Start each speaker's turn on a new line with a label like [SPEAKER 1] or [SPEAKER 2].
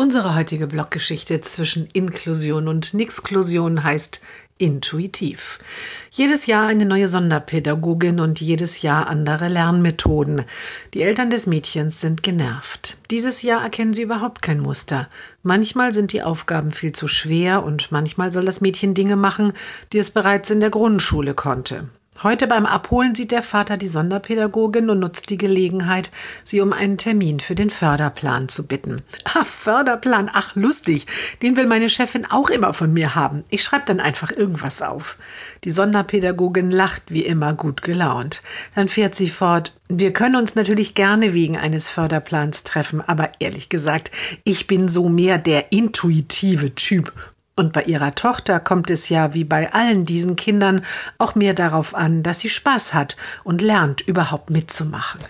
[SPEAKER 1] Unsere heutige Bloggeschichte zwischen Inklusion und Nixklusion heißt intuitiv. Jedes Jahr eine neue Sonderpädagogin und jedes Jahr andere Lernmethoden. Die Eltern des Mädchens sind genervt. Dieses Jahr erkennen sie überhaupt kein Muster. Manchmal sind die Aufgaben viel zu schwer und manchmal soll das Mädchen Dinge machen, die es bereits in der Grundschule konnte. Heute beim Abholen sieht der Vater die Sonderpädagogin und nutzt die Gelegenheit, sie um einen Termin für den Förderplan zu bitten. Ah, Förderplan, ach lustig, den will meine Chefin auch immer von mir haben. Ich schreibe dann einfach irgendwas auf. Die Sonderpädagogin lacht wie immer gut gelaunt. Dann fährt sie fort. Wir können uns natürlich gerne wegen eines Förderplans treffen, aber ehrlich gesagt, ich bin so mehr der intuitive Typ und bei ihrer Tochter kommt es ja wie bei allen diesen Kindern auch mehr darauf an, dass sie Spaß hat und lernt, überhaupt mitzumachen.